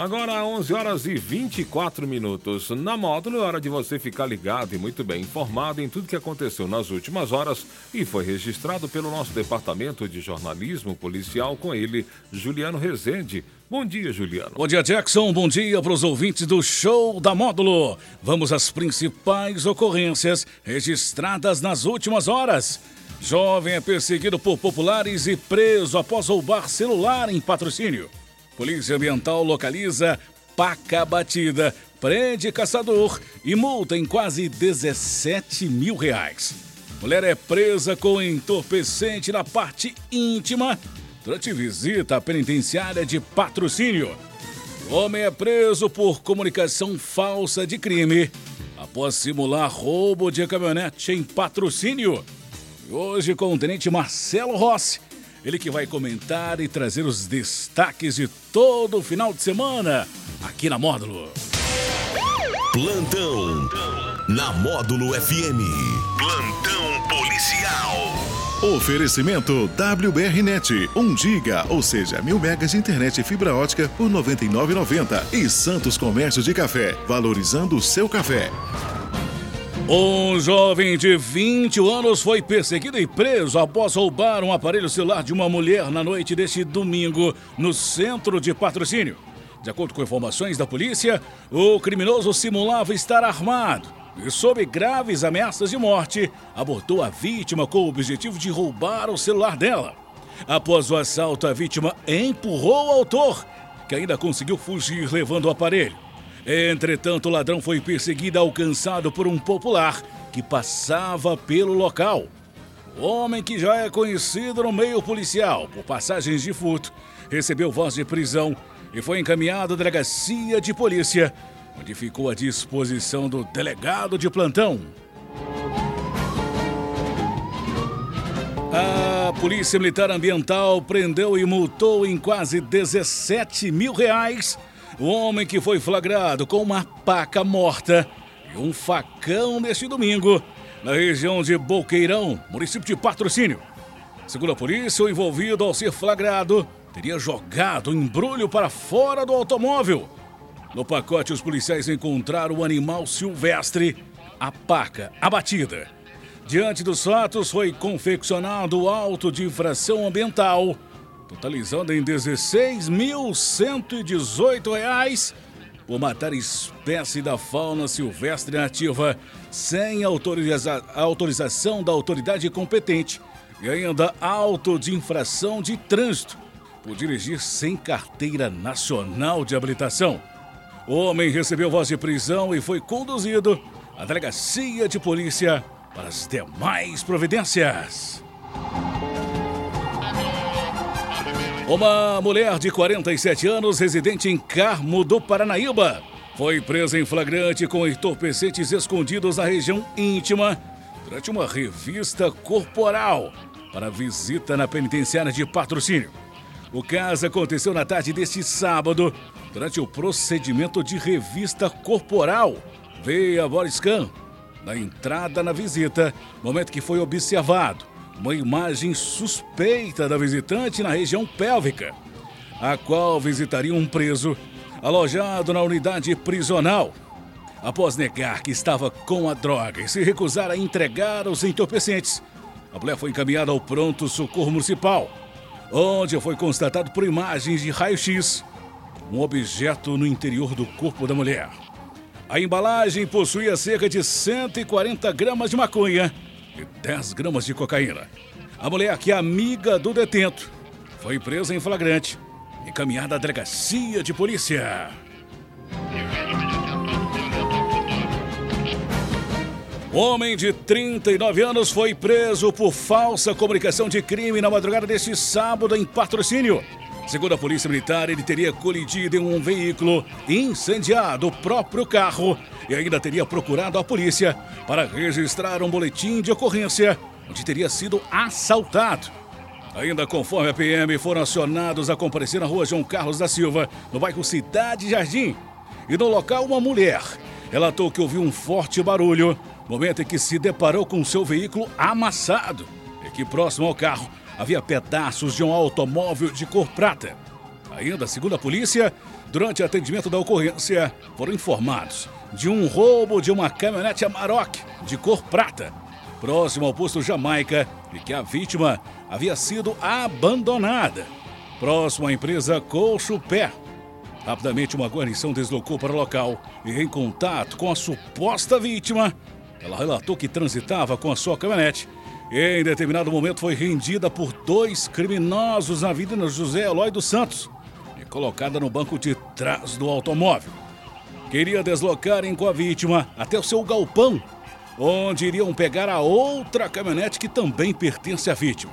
Agora 11 horas e 24 minutos. Na módulo é hora de você ficar ligado e muito bem informado em tudo que aconteceu nas últimas horas e foi registrado pelo nosso departamento de jornalismo policial com ele, Juliano Rezende. Bom dia, Juliano. Bom dia, Jackson. Bom dia para os ouvintes do Show da Módulo. Vamos às principais ocorrências registradas nas últimas horas. Jovem é perseguido por populares e preso após roubar celular em patrocínio. Polícia Ambiental localiza paca batida, prende caçador e multa em quase 17 mil reais. Mulher é presa com entorpecente na parte íntima durante visita à penitenciária de patrocínio. O homem é preso por comunicação falsa de crime após simular roubo de caminhonete em patrocínio. E hoje com o tenente Marcelo Rossi ele que vai comentar e trazer os destaques de todo o final de semana aqui na Módulo. Plantão na Módulo FM. Plantão policial. Oferecimento WBRnet, 1 giga, ou seja, mil megas de internet e fibra ótica por R$ 99,90. E Santos Comércio de Café, valorizando o seu café. Um jovem de 20 anos foi perseguido e preso após roubar um aparelho celular de uma mulher na noite deste domingo no centro de patrocínio. De acordo com informações da polícia, o criminoso simulava estar armado e, sob graves ameaças de morte, abordou a vítima com o objetivo de roubar o celular dela. Após o assalto, a vítima empurrou o autor, que ainda conseguiu fugir levando o aparelho. Entretanto, o ladrão foi perseguido e alcançado por um popular que passava pelo local. O homem, que já é conhecido no meio policial por passagens de furto, recebeu voz de prisão e foi encaminhado à delegacia de polícia, onde ficou à disposição do delegado de plantão. A Polícia Militar Ambiental prendeu e multou em quase 17 mil reais o homem que foi flagrado com uma paca morta e um facão neste domingo, na região de Boqueirão, município de Patrocínio. Segundo a polícia, o envolvido, ao ser flagrado, teria jogado o embrulho para fora do automóvel. No pacote, os policiais encontraram o animal silvestre, a paca abatida. Diante dos fatos, foi confeccionado o auto de infração ambiental totalizando em R$ 16.118 por matar espécie da fauna silvestre nativa sem autoriza autorização da autoridade competente e ainda auto de infração de trânsito por dirigir sem carteira nacional de habilitação. O homem recebeu voz de prisão e foi conduzido à delegacia de polícia para as demais providências. Uma mulher de 47 anos, residente em Carmo do Paranaíba, foi presa em flagrante com entorpecentes escondidos na região íntima durante uma revista corporal para visita na penitenciária de patrocínio. O caso aconteceu na tarde deste sábado, durante o procedimento de revista corporal via Boriscan, na entrada na visita, momento que foi observado uma imagem suspeita da visitante na região pélvica, a qual visitaria um preso alojado na unidade prisional. Após negar que estava com a droga e se recusar a entregar os entorpecentes, a mulher foi encaminhada ao pronto socorro municipal, onde foi constatado por imagens de raio-x um objeto no interior do corpo da mulher. A embalagem possuía cerca de 140 gramas de maconha e 10 gramas de cocaína. A mulher, que é amiga do detento, foi presa em flagrante e encaminhada à delegacia de polícia. Homem de 39 anos foi preso por falsa comunicação de crime na madrugada deste sábado em patrocínio. Segundo a Polícia Militar, ele teria colidido em um veículo, incendiado o próprio carro e ainda teria procurado a polícia para registrar um boletim de ocorrência onde teria sido assaltado. Ainda conforme a PM, foram acionados a comparecer na rua João Carlos da Silva, no bairro Cidade Jardim. E no local, uma mulher relatou que ouviu um forte barulho, momento em que se deparou com seu veículo amassado e que próximo ao carro havia pedaços de um automóvel de cor prata. Ainda, segundo a polícia, durante atendimento da ocorrência, foram informados de um roubo de uma caminhonete Amarok de cor prata, próximo ao posto Jamaica, e que a vítima havia sido abandonada, próximo à empresa Colcho Pé. Rapidamente, uma guarnição deslocou para o local e, em contato com a suposta vítima, ela relatou que transitava com a sua caminhonete em determinado momento, foi rendida por dois criminosos na Avenida José Eloy dos Santos e colocada no banco de trás do automóvel. Queria deslocarem com a vítima até o seu galpão, onde iriam pegar a outra caminhonete que também pertence à vítima.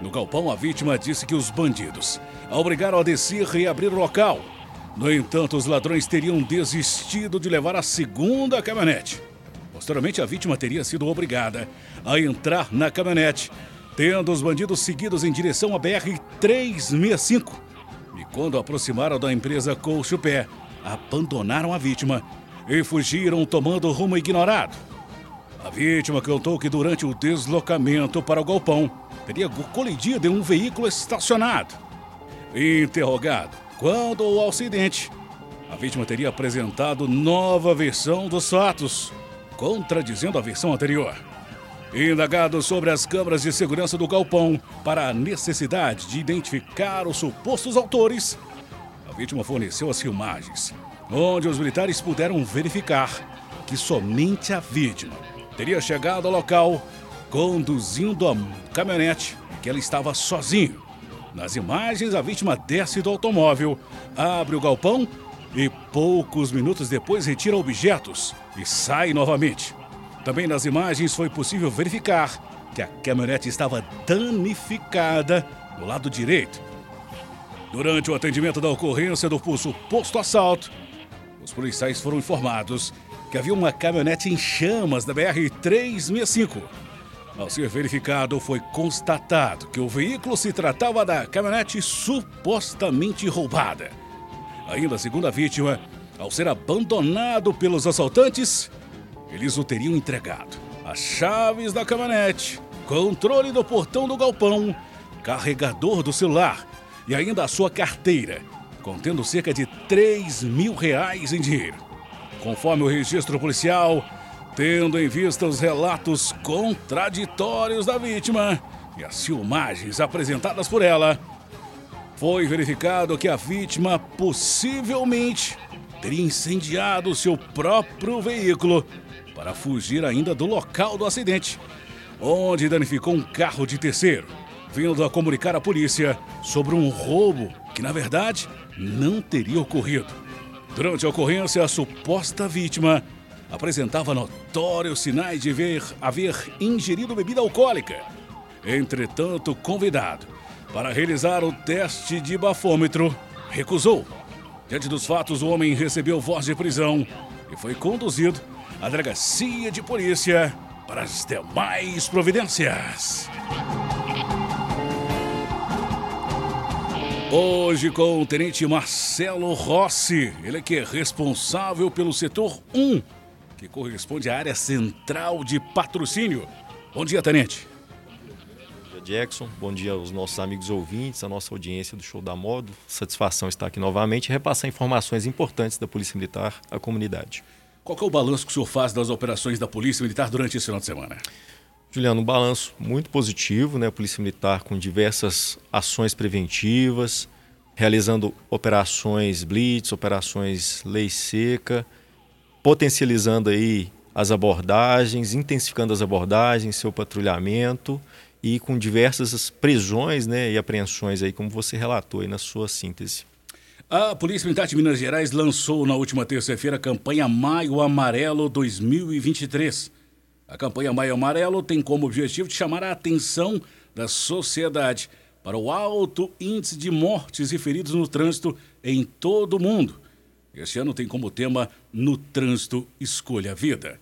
No galpão, a vítima disse que os bandidos a obrigaram a descer e abrir o local. No entanto, os ladrões teriam desistido de levar a segunda caminhonete. Posteriormente, a vítima teria sido obrigada a entrar na caminhonete, tendo os bandidos seguidos em direção à BR-365. E quando aproximaram da empresa Colcho Pé, abandonaram a vítima e fugiram tomando rumo ignorado. A vítima contou que durante o deslocamento para o galpão teria colidido em um veículo estacionado. Interrogado quando o acidente, a vítima teria apresentado nova versão dos fatos contradizendo a versão anterior. Indagado sobre as câmeras de segurança do galpão para a necessidade de identificar os supostos autores, a vítima forneceu as filmagens, onde os militares puderam verificar que somente a vítima teria chegado ao local conduzindo a caminhonete que ela estava sozinho. Nas imagens, a vítima desce do automóvel, abre o galpão e poucos minutos depois retira objetos e sai novamente. Também nas imagens foi possível verificar que a caminhonete estava danificada no lado direito. Durante o atendimento da ocorrência do suposto assalto, os policiais foram informados que havia uma caminhonete em chamas da BR-365. Ao ser verificado, foi constatado que o veículo se tratava da caminhonete supostamente roubada. Ainda segundo a vítima, ao ser abandonado pelos assaltantes, eles o teriam entregado as chaves da caminhonete, controle do portão do galpão, carregador do celular e ainda a sua carteira, contendo cerca de 3 mil reais em dinheiro. Conforme o registro policial, tendo em vista os relatos contraditórios da vítima e as filmagens apresentadas por ela, foi verificado que a vítima possivelmente teria incendiado seu próprio veículo para fugir ainda do local do acidente, onde danificou um carro de terceiro, vindo a comunicar à polícia sobre um roubo que, na verdade, não teria ocorrido. Durante a ocorrência, a suposta vítima apresentava notórios sinais de ver, haver ingerido bebida alcoólica. Entretanto, convidado para realizar o teste de bafômetro, recusou. Diante dos fatos, o homem recebeu voz de prisão e foi conduzido à delegacia de polícia para as demais providências. Hoje com o tenente Marcelo Rossi, ele que é responsável pelo setor 1, que corresponde à área central de patrocínio. Bom dia, tenente. Jackson. Bom dia aos nossos amigos ouvintes, à nossa audiência do Show da Modo. Satisfação estar aqui novamente e repassar informações importantes da Polícia Militar à comunidade. Qual é o balanço que o senhor faz das operações da Polícia Militar durante esse final de semana? Juliano, um balanço muito positivo, né? A Polícia Militar com diversas ações preventivas, realizando operações blitz, operações lei seca, potencializando aí as abordagens, intensificando as abordagens, seu patrulhamento e com diversas prisões né, e apreensões, aí, como você relatou aí na sua síntese. A Polícia Militar de Minas Gerais lançou na última terça-feira a campanha Maio Amarelo 2023. A campanha Maio Amarelo tem como objetivo de chamar a atenção da sociedade para o alto índice de mortes e feridos no trânsito em todo o mundo. Este ano tem como tema No Trânsito Escolha a Vida.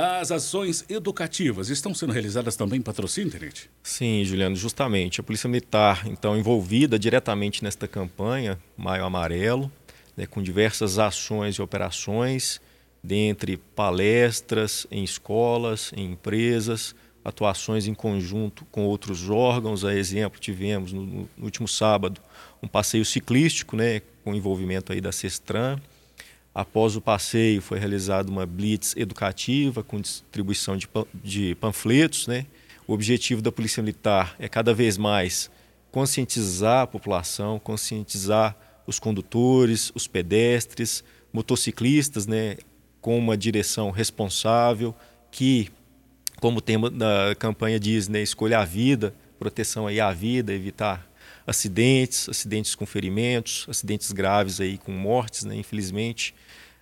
As ações educativas estão sendo realizadas também em patrocínio, Tenente? Sim, Juliano, justamente. A Polícia Militar, então, envolvida diretamente nesta campanha, Maio Amarelo, né, com diversas ações e operações, dentre palestras em escolas, em empresas, atuações em conjunto com outros órgãos. A exemplo, tivemos no, no último sábado um passeio ciclístico, né, com envolvimento aí da Cestran. Após o passeio foi realizada uma blitz educativa com distribuição de, de panfletos, né. O objetivo da Polícia Militar é cada vez mais conscientizar a população, conscientizar os condutores, os pedestres, motociclistas, né, com uma direção responsável que como o tema da campanha diz, né, escolha a vida, proteção aí à vida, evitar acidentes, acidentes com ferimentos, acidentes graves aí com mortes, né, infelizmente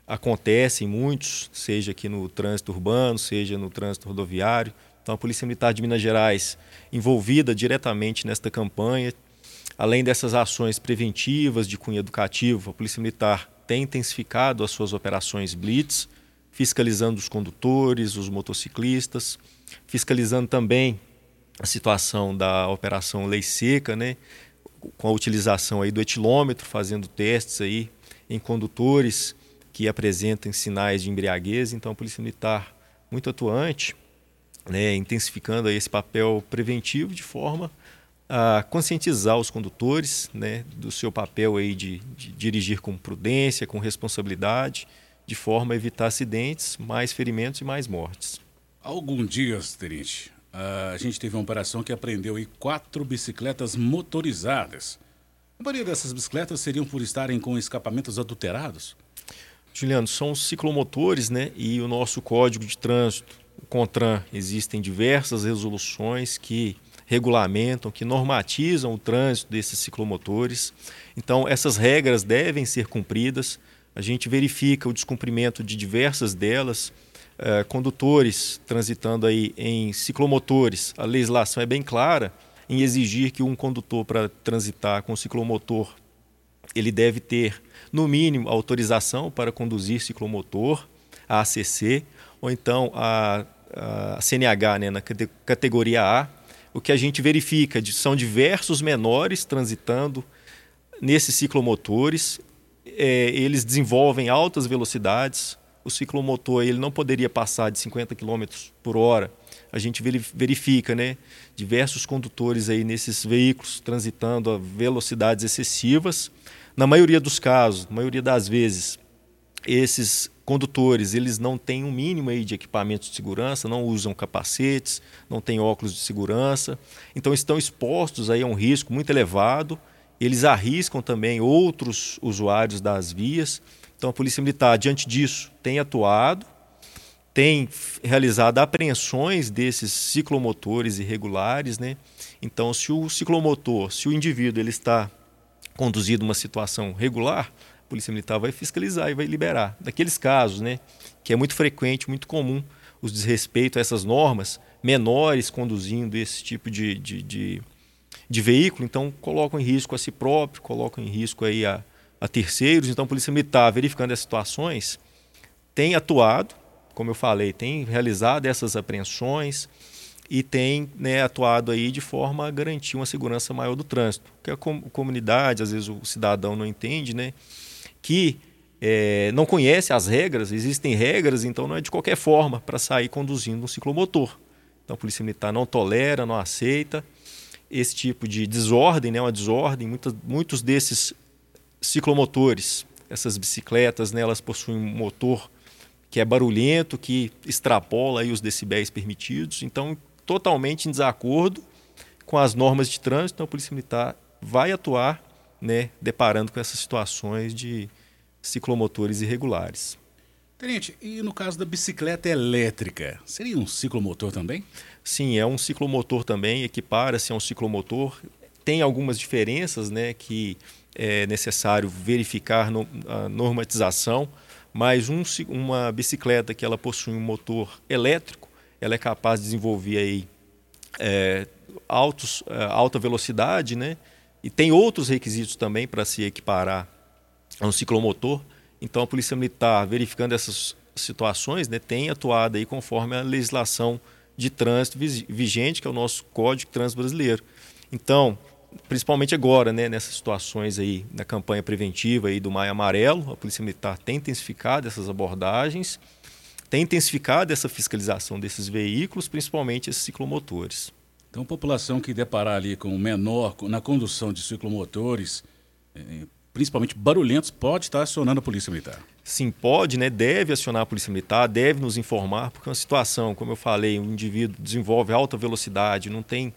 acontecem muitos, seja aqui no trânsito urbano, seja no trânsito rodoviário. Então a Polícia Militar de Minas Gerais envolvida diretamente nesta campanha, além dessas ações preventivas de cunho educativo, a Polícia Militar tem intensificado as suas operações blitz, fiscalizando os condutores, os motociclistas, fiscalizando também a situação da operação Lei Seca, né, com a utilização aí do etilômetro, fazendo testes aí em condutores que apresentem sinais de embriaguez. Então, a Polícia Militar muito atuante, né, intensificando aí esse papel preventivo de forma a conscientizar os condutores né, do seu papel aí de, de dirigir com prudência, com responsabilidade de forma a evitar acidentes, mais ferimentos e mais mortes. Há alguns dias, Tenente, a gente teve uma operação que apreendeu quatro bicicletas motorizadas. A maioria dessas bicicletas seriam por estarem com escapamentos adulterados? Juliano, são ciclomotores, né? E o nosso código de trânsito, o CONTRAN, existem diversas resoluções que regulamentam, que normatizam o trânsito desses ciclomotores. Então, essas regras devem ser cumpridas a gente verifica o descumprimento de diversas delas, eh, condutores transitando aí em ciclomotores. A legislação é bem clara em exigir que um condutor para transitar com ciclomotor ele deve ter no mínimo autorização para conduzir ciclomotor, a ACC, ou então a, a CNH, né, na categoria A. O que a gente verifica são diversos menores transitando nesses ciclomotores é, eles desenvolvem altas velocidades. O ciclomotor ele não poderia passar de 50 km por hora. A gente verifica né, diversos condutores aí nesses veículos transitando a velocidades excessivas. Na maioria dos casos, maioria das vezes, esses condutores eles não têm um mínimo aí de equipamentos de segurança, não usam capacetes, não têm óculos de segurança, então estão expostos aí a um risco muito elevado eles arriscam também outros usuários das vias. Então a Polícia Militar, diante disso, tem atuado, tem realizado apreensões desses ciclomotores irregulares. Né? Então, se o ciclomotor, se o indivíduo ele está conduzido uma situação regular, a Polícia Militar vai fiscalizar e vai liberar. Daqueles casos, né, que é muito frequente, muito comum, os desrespeito a essas normas, menores conduzindo esse tipo de, de, de de veículo, então colocam em risco a si próprio, colocam em risco aí a, a terceiros. Então a Polícia Militar, verificando as situações, tem atuado, como eu falei, tem realizado essas apreensões e tem né, atuado aí de forma a garantir uma segurança maior do trânsito. Porque a com comunidade, às vezes o cidadão não entende, né, que é, não conhece as regras, existem regras, então não é de qualquer forma para sair conduzindo um ciclomotor. Então a Polícia Militar não tolera, não aceita esse tipo de desordem, né, uma desordem. Muitos, muitos desses ciclomotores, essas bicicletas, né, elas possuem um motor que é barulhento, que extrapola aí os decibéis permitidos. Então, totalmente em desacordo com as normas de trânsito, então a Polícia Militar vai atuar, né, deparando com essas situações de ciclomotores irregulares. Tenente, e no caso da bicicleta elétrica, seria um ciclomotor também? Sim, é um ciclomotor também, equipara-se a um ciclomotor. Tem algumas diferenças né, que é necessário verificar a normatização, mas um, uma bicicleta que ela possui um motor elétrico, ela é capaz de desenvolver aí, é, altos, é, alta velocidade, né? e tem outros requisitos também para se equiparar a um ciclomotor. Então a Polícia Militar, verificando essas situações, né, tem atuado aí conforme a legislação de trânsito vigente, que é o nosso Código de Trânsito Brasileiro. Então, principalmente agora, né, nessas situações aí, na campanha preventiva aí do Maio Amarelo, a Polícia Militar tem intensificado essas abordagens, tem intensificado essa fiscalização desses veículos, principalmente esses ciclomotores. Então, população que deparar ali com o menor na condução de ciclomotores, eh, principalmente barulhentos, pode estar acionando a Polícia Militar. Sim, pode, né? deve acionar a Polícia Militar, deve nos informar, porque é uma situação, como eu falei, um indivíduo desenvolve alta velocidade, não tem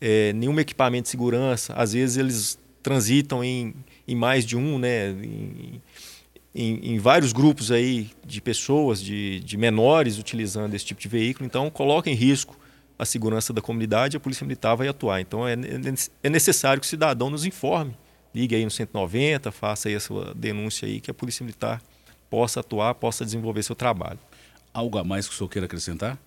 é, nenhum equipamento de segurança, às vezes eles transitam em, em mais de um, né? Em, em, em, vários grupos aí de pessoas, de, de menores utilizando esse tipo de veículo, então coloca em risco a segurança da comunidade, a Polícia Militar vai atuar. Então é, é necessário que o cidadão nos informe, ligue aí no 190, faça aí a sua denúncia aí, que a Polícia Militar possa atuar, possa desenvolver seu trabalho. Algo a mais que o senhor queira acrescentar?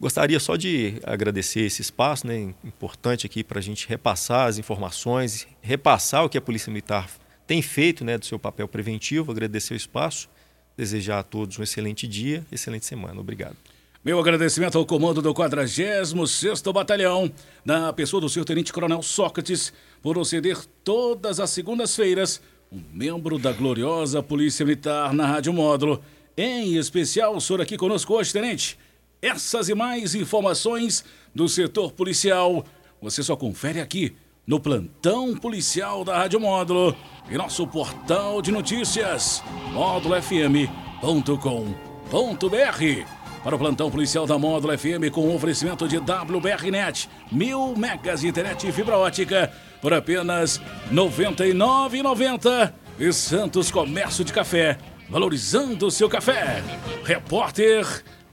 Gostaria só de agradecer esse espaço, né, importante aqui para a gente repassar as informações, repassar o que a Polícia Militar tem feito né, do seu papel preventivo, agradecer o espaço, desejar a todos um excelente dia, excelente semana. Obrigado. Meu agradecimento ao comando do 46º Batalhão, na pessoa do seu Tenente Coronel Sócrates, por conceder todas as segundas-feiras um membro da gloriosa Polícia Militar na Rádio Módulo. Em especial, o senhor aqui conosco hoje, Tenente. Essas e mais informações do setor policial você só confere aqui no plantão policial da Rádio Módulo e nosso portal de notícias módulofm.com.br para o plantão policial da Módulo FM com oferecimento de WBRnet, mil megas de internet e fibra ótica por apenas R$ 99,90 e Santos Comércio de Café, valorizando o seu café. Repórter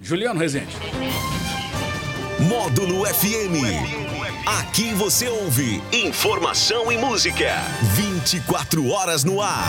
Juliano Rezende. Módulo FM. Aqui você ouve informação e música. 24 horas no ar.